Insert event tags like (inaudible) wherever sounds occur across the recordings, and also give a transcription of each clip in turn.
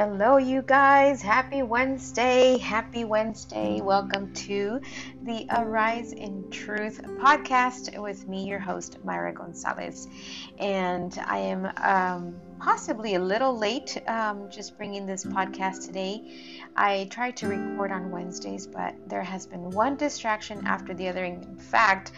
Hello, you guys. Happy Wednesday. Happy Wednesday. Welcome to the Arise in Truth podcast with me, your host, Myra Gonzalez. And I am um, possibly a little late um, just bringing this podcast today. I try to record on Wednesdays, but there has been one distraction after the other. In fact,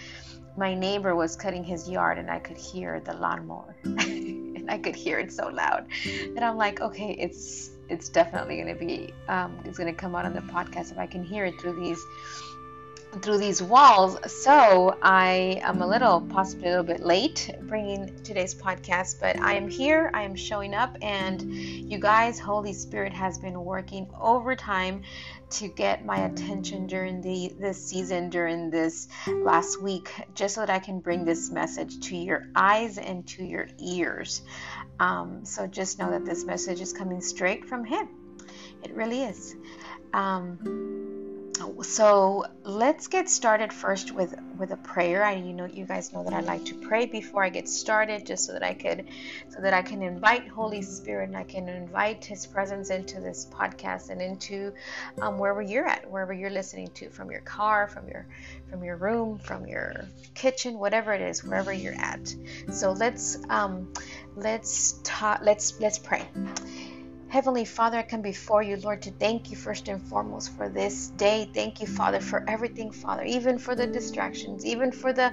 my neighbor was cutting his yard and I could hear the lawnmower. (laughs) I could hear it so loud. That I'm like, okay, it's it's definitely to be um, it's to come out on the podcast if I can hear it through these through these walls. So I am a little, possibly a little bit late bringing today's podcast, but I am here. I am showing up, and you guys, Holy Spirit has been working overtime to get my attention during the this season, during this last week, just so that I can bring this message to your eyes and to your ears. Um, so just know that this message is coming straight from Him. It really is. Um, so let's get started first with with a prayer. I you know you guys know that i like to pray before i get started just so that i could so that i can invite holy spirit and i can invite his presence into this podcast and into um, wherever you're at wherever you're listening to from your car from your from your room from your kitchen whatever it is wherever you're at. So let's um let's talk let's let's pray Heavenly Father, I come before you, Lord, to thank you first and foremost for this day. Thank you, Father, for everything, Father, even for the distractions, even for the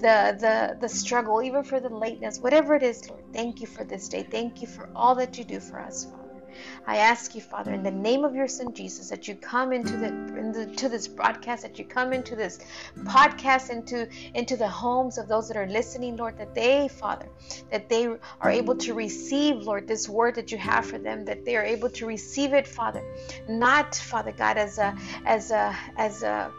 the the, the struggle, even for the lateness, whatever it is, Lord. Thank you for this day. Thank you for all that you do for us, Father. I ask you, Father, in the name of your Son Jesus, that you come into the into this broadcast, that you come into this podcast, into into the homes of those that are listening, Lord, that they, Father, that they are able to receive, Lord, this word that you have for them, that they are able to receive it, Father, not, Father God, as a as a as a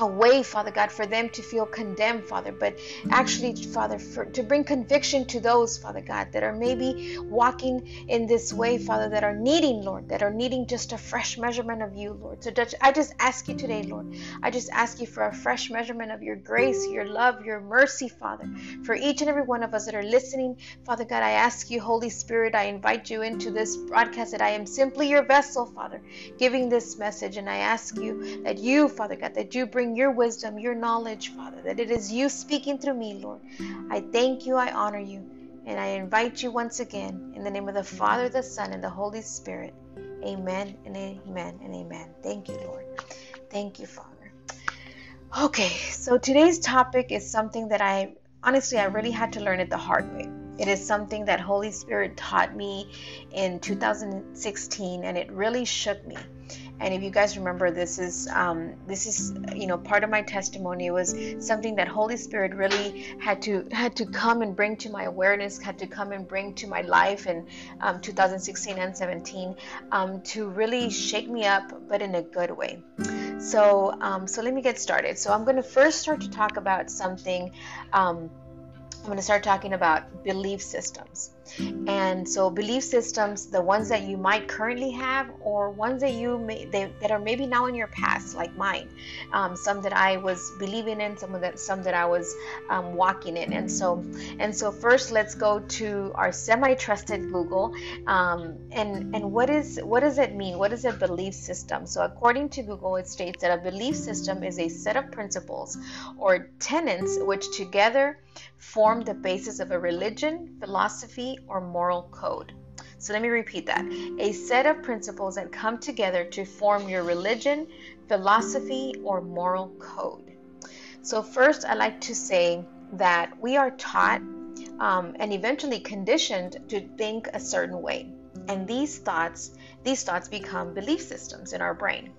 a way, Father God, for them to feel condemned, Father, but actually, Father, for, to bring conviction to those, Father God, that are maybe walking in this way, Father, that are needing, Lord, that are needing just a fresh measurement of you, Lord. So I just ask you today, Lord, I just ask you for a fresh measurement of your grace, your love, your mercy, Father, for each and every one of us that are listening, Father God. I ask you, Holy Spirit, I invite you into this broadcast that I am simply your vessel, Father, giving this message, and I ask you that you, Father God, that you bring your wisdom, your knowledge, Father, that it is you speaking through me, Lord. I thank you, I honor you, and I invite you once again in the name of the Father, the Son, and the Holy Spirit. Amen and amen and amen. Thank you, Lord. Thank you, Father. Okay, so today's topic is something that I honestly I really had to learn it the hard way. It is something that Holy Spirit taught me in 2016 and it really shook me and if you guys remember this is um, this is you know part of my testimony it was something that holy spirit really had to had to come and bring to my awareness had to come and bring to my life in um, 2016 and 17 um, to really shake me up but in a good way. So um, so let me get started. So i'm going to first start to talk about something um, i'm going to start talking about belief systems and so belief systems the ones that you might currently have or ones that you may they, that are maybe now in your past like mine um, some that i was believing in some that some that i was um, walking in. And so and so first let's go to our semi-trusted google um, and and what is what does it mean? What is a belief system? So according to google it states that a belief system is a set of principles or tenets which together form the basis of a religion philosophy or moral code. So let me repeat that a set of principles that come together to form your religion, philosophy, or moral code. So, first, I like to say that we are taught um, and eventually conditioned to think a certain way. And these thoughts, these thoughts become belief systems in our brain.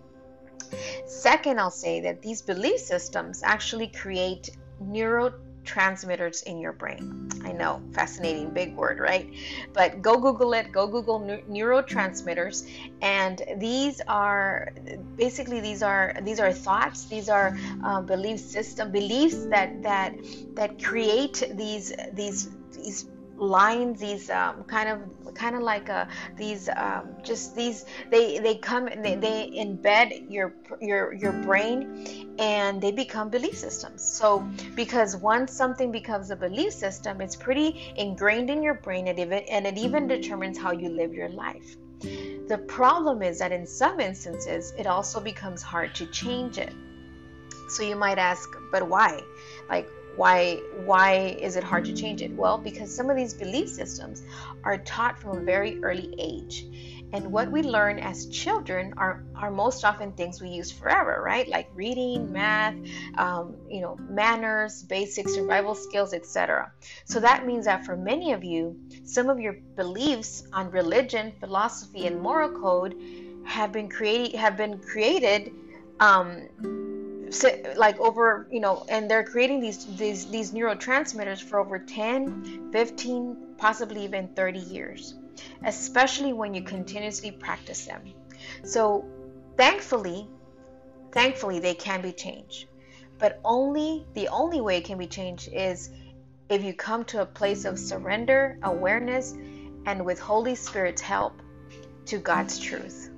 Second, I'll say that these belief systems actually create neuro transmitters in your brain. I know, fascinating big word, right? But go Google it, go Google neurotransmitters and these are basically these are these are thoughts, these are uh, belief system beliefs that that that create these these these lines these um, kind of kind of like uh, these um, just these they they come they, they embed your your your brain and they become belief systems so because once something becomes a belief system it's pretty ingrained in your brain and, even, and it even determines how you live your life The problem is that in some instances, it also becomes hard to change it. So you might ask, but why? Like, why why is it hard to change it? Well because some of these belief systems are taught from a very early age. And what we learn as children are, are most often things we use forever right? Like reading math um, you know manners basic survival skills etc so that means that for many of you some of your beliefs on religion philosophy and moral code have been created have been created um, like over you know and they're creating these these these neurotransmitters for over 10 15 possibly even 30 years especially when you continuously practice them. So, thankfully, thankfully they can be changed. But only the only way it can be changed is if you come to a place of surrender, awareness, and with Holy Spirit's help to God's truth.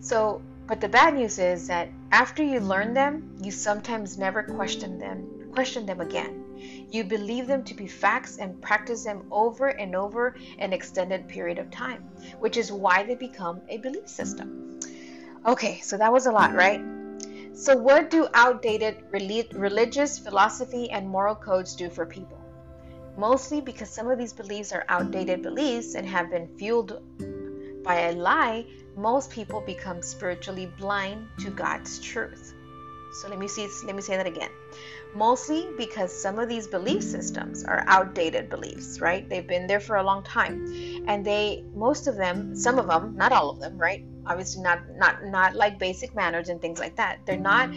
So, but the bad news is that after you learn them, you sometimes never question them, question them again. You believe them to be facts and practice them over and over an extended period of time, which is why they become a belief system. Okay, so that was a lot, right? So, what do outdated religious philosophy and moral codes do for people? Mostly because some of these beliefs are outdated beliefs and have been fueled by a lie, most people become spiritually blind to God's truth. So let me see let me say that again mostly because some of these belief systems are outdated beliefs, right? They've been there for a long time. And they most of them, some of them, not all of them, right? Obviously not not not like basic manners and things like that. They're not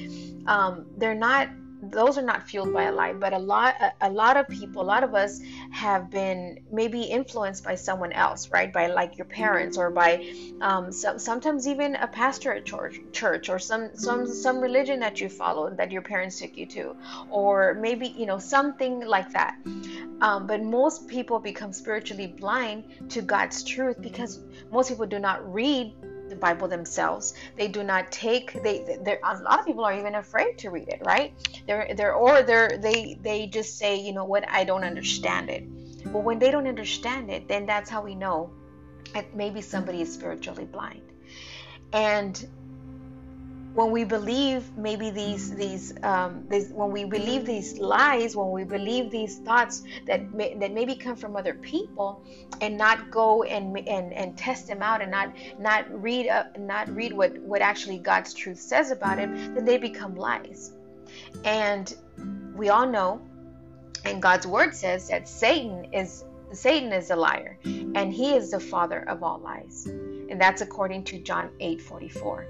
um, they're not those are not fueled by a lie but a lot a, lot of people a lot of us have been maybe influenced by someone else right? By like your parents or by um, so, sometimes even a pastor at church, church or some some some religion that you followed that your parents took you to or maybe you know something like that. Um, but most people become spiritually blind to god's truth because most people do not read the Bible themselves. They do not take they they a lot of people are even afraid to read it, right? They're they're or they're they they just say, you know what, I don't understand it. But when they don't understand it, then that's how we know that maybe somebody is spiritually blind. And when we believe maybe these these, um, when we believe these lies when we believe these thoughts that may, that maybe come from other people and not go and and, and test them out and not not read uh, not read what what actually God's truth says about it then they become lies. And we all know and God's word says that Satan is Satan is a liar and he is the father of all lies. And that's according to John 8 44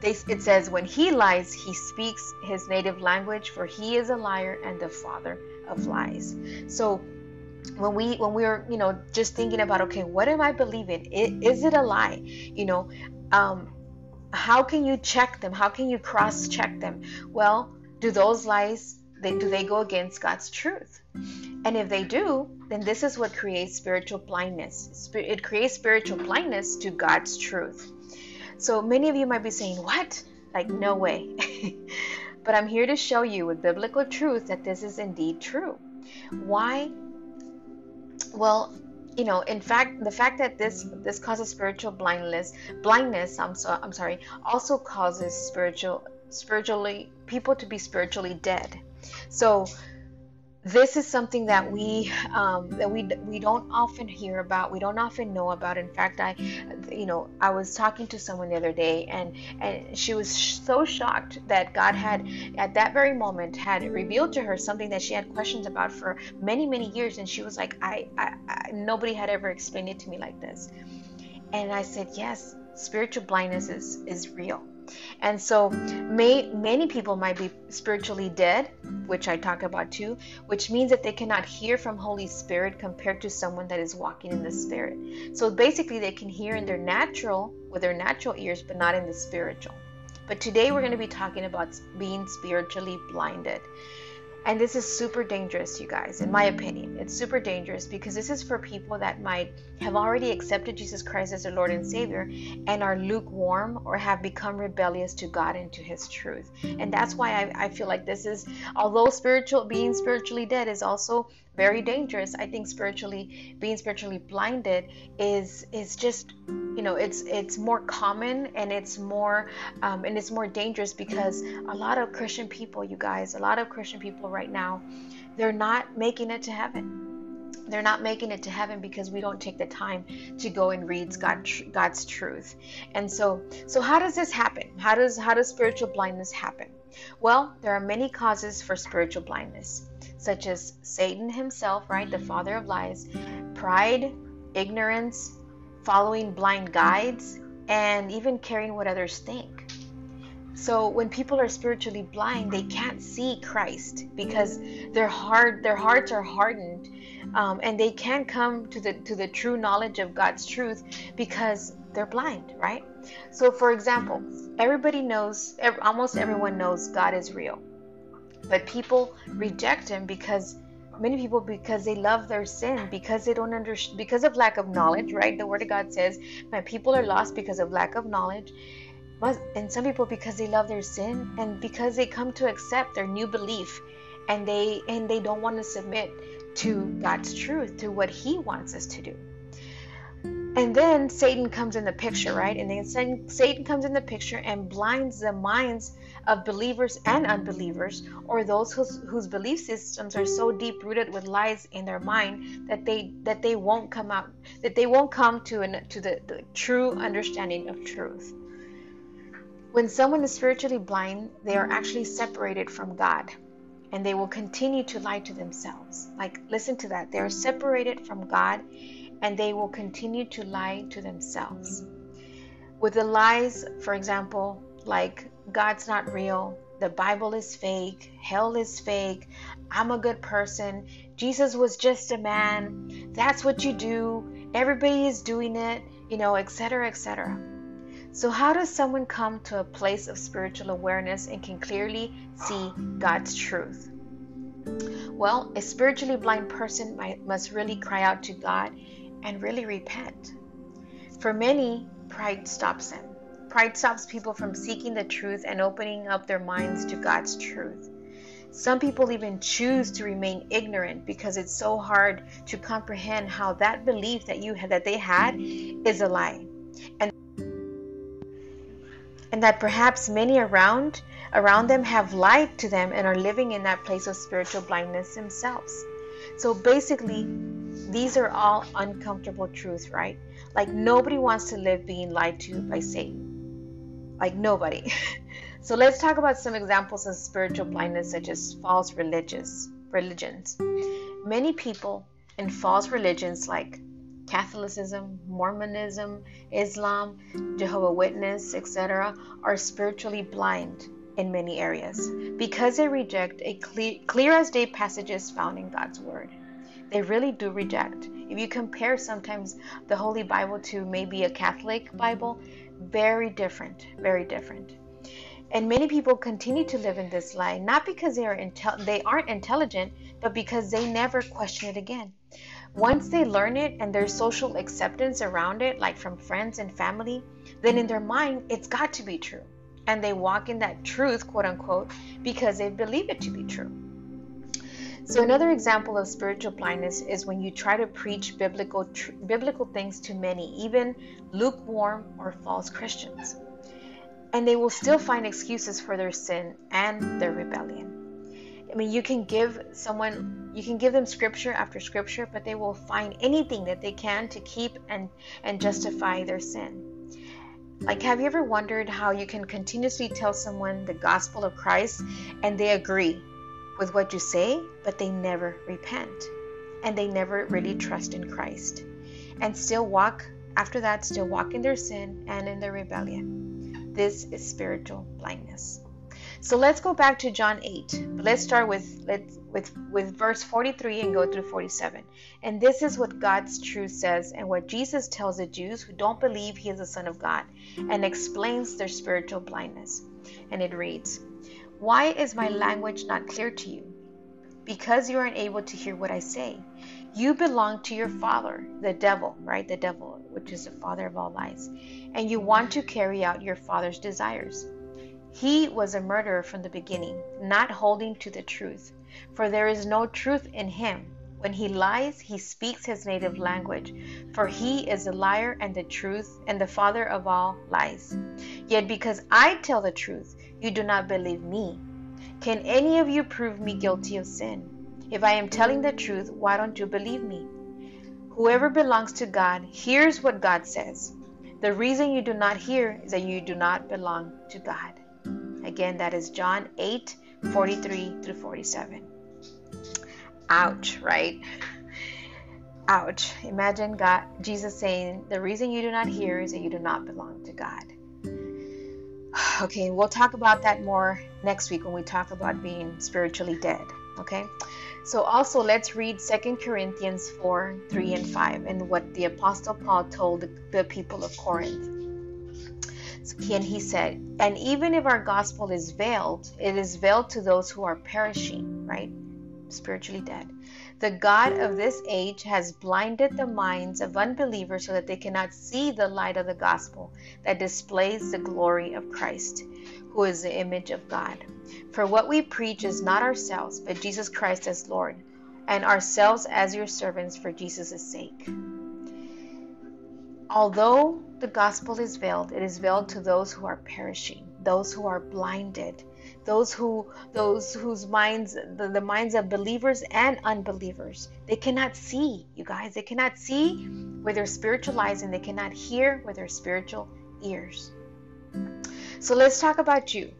they, it says, When he lies, he speaks his native language, for he is a liar and the father of lies. So when we when we're you know just thinking about okay what am i believing? Is it a lie? You know um, how can you check them? How can you cross check them? Well do those lies they, do they go against god's truth? And if they do then this is what creates spiritual blindness. It creates spiritual blindness to god's truth so many of you might be saying, What? Like, no way. (laughs) but I'm here to show you with biblical truth that this is indeed true. Why? Well, you know, in fact, the fact that this this causes spiritual blindness, blindness, I'm so I'm sorry, also causes spiritual spiritually people to be spiritually dead. So this is something that we um, that we we don't often hear about we don't often know about. In fact i you know i was talking to someone the other day and and she was so shocked that god had at that very moment had revealed to her something that she had questions about for many many years. And she was like i, I, I nobody had ever explained it to me like this. And i said yes spiritual blindness is is real and so may, many people might be spiritually dead, which I talk about too, which means that they cannot hear from Holy Spirit compared to someone that is walking in the Spirit. So basically, they can hear in their natural, with their natural ears, but not in the spiritual. But today we're going to be talking about being spiritually blinded. And this is super dangerous, you guys, in my opinion. It's super dangerous because this is for people that might have already accepted Jesus Christ as their Lord and Savior and are lukewarm or have become rebellious to God and to His truth. And that's why I, I feel like this is, although spiritual, being spiritually dead is also very dangerous. I think spiritually being spiritually blinded is is just you know it's it's more common and it's more um, and it's more dangerous because a lot of Christian people, you guys, a lot of Christian people right now, they're not making it to heaven they're not making it to heaven because we don't take the time to go and read God, God's truth. And so, so how does this happen? How does how does spiritual blindness happen? Well, there are many causes for spiritual blindness such as Satan himself, right, the father of lies, pride, ignorance, following blind guides, and even caring what others think. So when people are spiritually blind, they can't see Christ because their heart, their hearts are hardened, um, and they can't come to the to the true knowledge of God's truth because they're blind, right? So, for example, everybody knows, almost everyone knows God is real. But people reject him because many people because they love their sin because they don't understand because of lack of knowledge right? The word of god says my people are lost because of lack of knowledge. And some people because they love their sin and because they come to accept their new belief and they and they don't want to submit to god's truth to what he wants us to do and then Satan comes in the picture, right? And then Satan comes in the picture and blinds the minds of believers and unbelievers, or those whose, whose belief systems are so deep rooted with lies in their mind that they that they won't come out, that they won't come to an, to the, the true understanding of truth. When someone is spiritually blind, they are actually separated from God and they will continue to lie to themselves. Like, listen to that. They are separated from God and they will continue to lie to themselves. With the lies, for example, like God's not real, the Bible is fake, hell is fake, I'm a good person, Jesus was just a man, that's what you do, everybody is doing it, you know, etc., etc. So, how does someone come to a place of spiritual awareness and can clearly see God's truth? Well, a spiritually blind person might, must really cry out to God and really repent. For many, pride stops them. Pride stops people from seeking the truth and opening up their minds to God's truth. Some people even choose to remain ignorant because it's so hard to comprehend how that belief that you that they had is a lie. And and that perhaps many around around them have lied to them and are living in that place of spiritual blindness themselves. So basically, these are all uncomfortable truths, right? Like nobody wants to live being lied to by Satan. Like nobody. (laughs) so let's talk about some examples of spiritual blindness such as false religious religions. Many people in false religions like Catholicism, Mormonism, Islam, Jehovah Witness, etc., are spiritually blind in many areas because they reject a clear, clear as day passages found in God's Word they really do reject. If you compare sometimes the Holy Bible to maybe a Catholic Bible, very different, very different. And many people continue to live in this lie, not because they are intel- they aren't intelligent, but because they never question it again. Once they learn it and there's social acceptance around it, like from friends and family, then in their mind it's got to be true. And they walk in that truth, quote unquote, because they believe it to be true. So another example of spiritual blindness is when you try to preach biblical tr- biblical things to many, even lukewarm or false Christians. And they will still find excuses for their sin and their rebellion. I mean, you can give someone you can give them scripture after scripture, but they will find anything that they can to keep and and justify their sin. Like, have you ever wondered how you can continuously tell someone the gospel of Christ and they agree, with what you say, but they never repent and they never really trust in Christ and still walk after that still walk in their sin and in their rebellion. This is spiritual blindness. So let's go back to John 8. But let's start with let's, with with verse 43 and go through 47. And this is what God's truth says and what Jesus tells the Jews who don't believe he is the son of God and explains their spiritual blindness. And it reads, why is my language not clear to you? Because you are unable to hear what I say. You belong to your father, the devil, right? The devil, which is the father of all lies. And you want to carry out your father's desires. He was a murderer from the beginning, not holding to the truth, for there is no truth in him. When he lies, he speaks his native language, for he is a liar and the truth and the father of all lies. Yet because I tell the truth, you do not believe me. Can any of you prove me guilty of sin? If I am telling the truth, why don't you believe me? Whoever belongs to God hears what God says. The reason you do not hear is that you do not belong to God. Again, that is John 8 43 through 47. Ouch, right? Ouch. Imagine God, Jesus saying, The reason you do not hear is that you do not belong to God. (sighs) Okay, we'll talk about that more next week when we talk about being spiritually dead. Okay, so also let's read Second Corinthians 4 3 and 5 and what the Apostle Paul told the people of Corinth. And he said, And even if our gospel is veiled, it is veiled to those who are perishing, right? Spiritually dead. The God of this age has blinded the minds of unbelievers so that they cannot see the light of the gospel that displays the glory of Christ, who is the image of God. For what we preach is not ourselves, but Jesus Christ as Lord, and ourselves as your servants for Jesus' sake. Although the gospel is veiled, it is veiled to those who are perishing, those who are blinded, those who those whose minds the, the minds of believers and unbelievers. They cannot see, you guys. They cannot see where they're spiritualizing they cannot hear with their spiritual ears. So let's talk about you.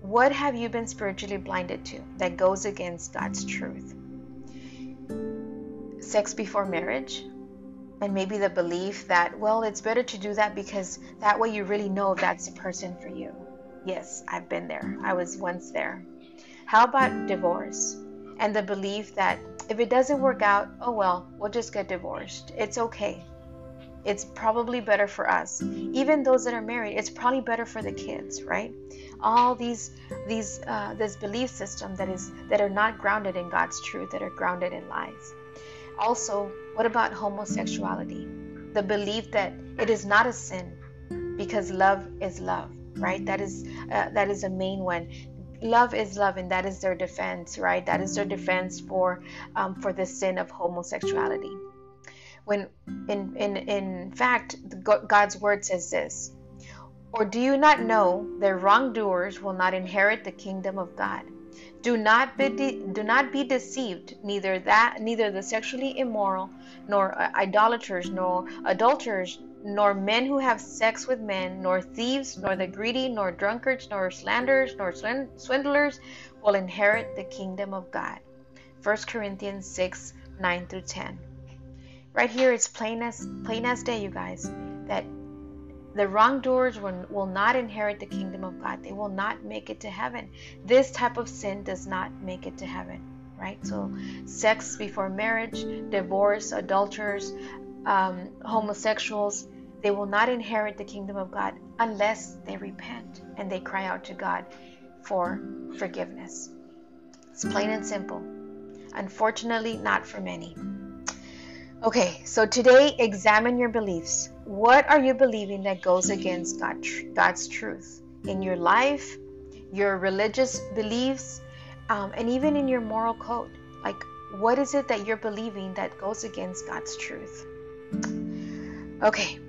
What have you been spiritually blinded to that goes against God's truth? Sex before marriage? And maybe the belief that, well, it's better to do that because that way you really know if that's the person for you. Yes, I've been there. I was once there. How about divorce? And the belief that if it doesn't work out, oh well, we'll just get divorced. It's okay it's probably better for us even those that are married it's probably better for the kids right all these these uh, this belief system that is that are not grounded in god's truth that are grounded in lies also what about homosexuality the belief that it is not a sin because love is love right? That is uh, that is a main one. Love is love and that is their defense right? That is their defense for um, for the sin of homosexuality. When in in in fact God's word says this or do you not know that wrongdoers will not inherit the kingdom of God? Do not be de- do not be deceived neither that neither the sexually immoral nor uh, idolaters nor adulterers nor men who have sex with men nor thieves nor the greedy nor drunkards nor slanderers nor swindlers will inherit the kingdom of God 1 Corinthians 6 9 through 10 Right here, it's plain as plain as day, you guys, that the wrongdoers will, will not inherit the kingdom of God. They will not make it to heaven. This type of sin does not make it to heaven, right? So, sex before marriage, divorce, adulterers, um, homosexuals, they will not inherit the kingdom of God unless they repent and they cry out to God for forgiveness. It's plain and simple. Unfortunately, not for many. Okay, so today examine your beliefs. What are you believing that goes against God, God's truth in your life, your religious beliefs, um, and even in your moral code? Like, what is it that you're believing that goes against God's truth? Okay,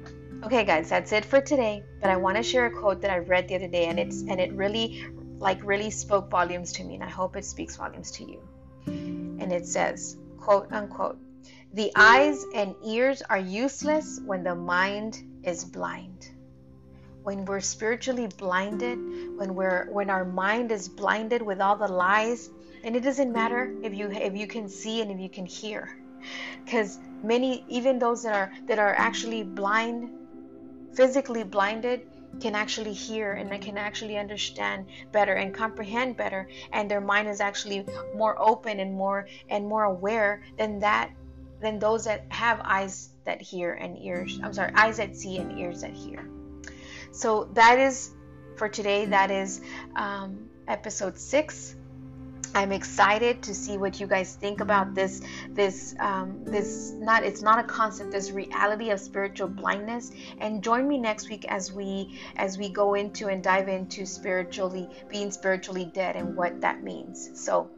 okay, guys, that's it for today. But I want to share a quote that I read the other day, and it's and it really, like, really spoke volumes to me, and I hope it speaks volumes to you. And it says, quote unquote. The eyes and ears are useless when the mind is blind. When we're spiritually blinded, when we're when our mind is blinded with all the lies, and it doesn't matter if you if you can see and if you can hear. Cuz many even those that are that are actually blind, physically blinded, can actually hear and they can actually understand better and comprehend better and their mind is actually more open and more and more aware than that than those that have eyes that hear and ears. I'm sorry, eyes that see and ears that hear. So that is for today. That is um, episode six. I'm excited to see what you guys think about this. This, um, this not it's not a concept. This reality of spiritual blindness. And join me next week as we as we go into and dive into spiritually being spiritually dead and what that means. So,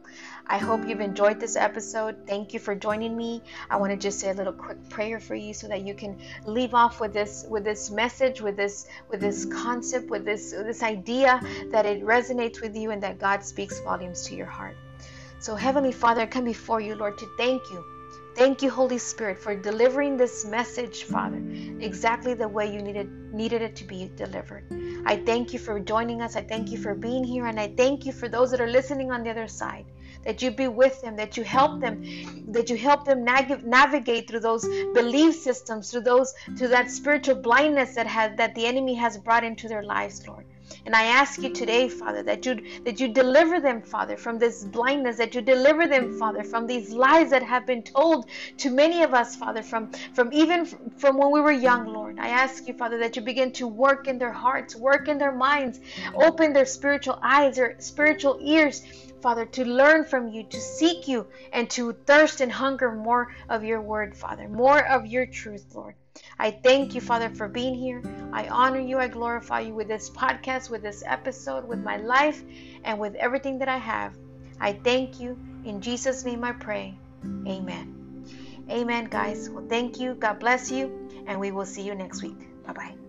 I hope you've enjoyed this episode. Thank you for joining me. I want to just say a little quick prayer for you so that you can leave off with this with this message, with this with this concept, with this this idea that it resonates with you and that God speaks volumes to your heart. So Heavenly Father, I come before you, Lord, to thank you. Thank you, Holy Spirit, for delivering this message, Father, exactly the way you needed needed it to be delivered. I thank you for joining us. I thank you for being here, and I thank you for those that are listening on the other side that you be with them, that you help them, that you help them nav- navigate through those belief systems, through those to that spiritual blindness that has that the enemy has brought into their lives, Lord. And I ask you today, Father, that you that you deliver them, Father, from this blindness, that you deliver them, Father, from these lies that have been told to many of us, Father, from from even from when we were young, Lord. I ask you, Father, that you begin to work in their hearts, work in their minds, open their spiritual eyes, their spiritual ears Father, to learn from you, to seek you, and to thirst and hunger more of your word, Father, more of your truth, Lord. I thank you, Father, for being here. I honor you. I glorify you with this podcast, with this episode, with my life, and with everything that I have. I thank you. In Jesus' name I pray. Amen. Amen, guys. Well, thank you. God bless you. And we will see you next week. Bye bye.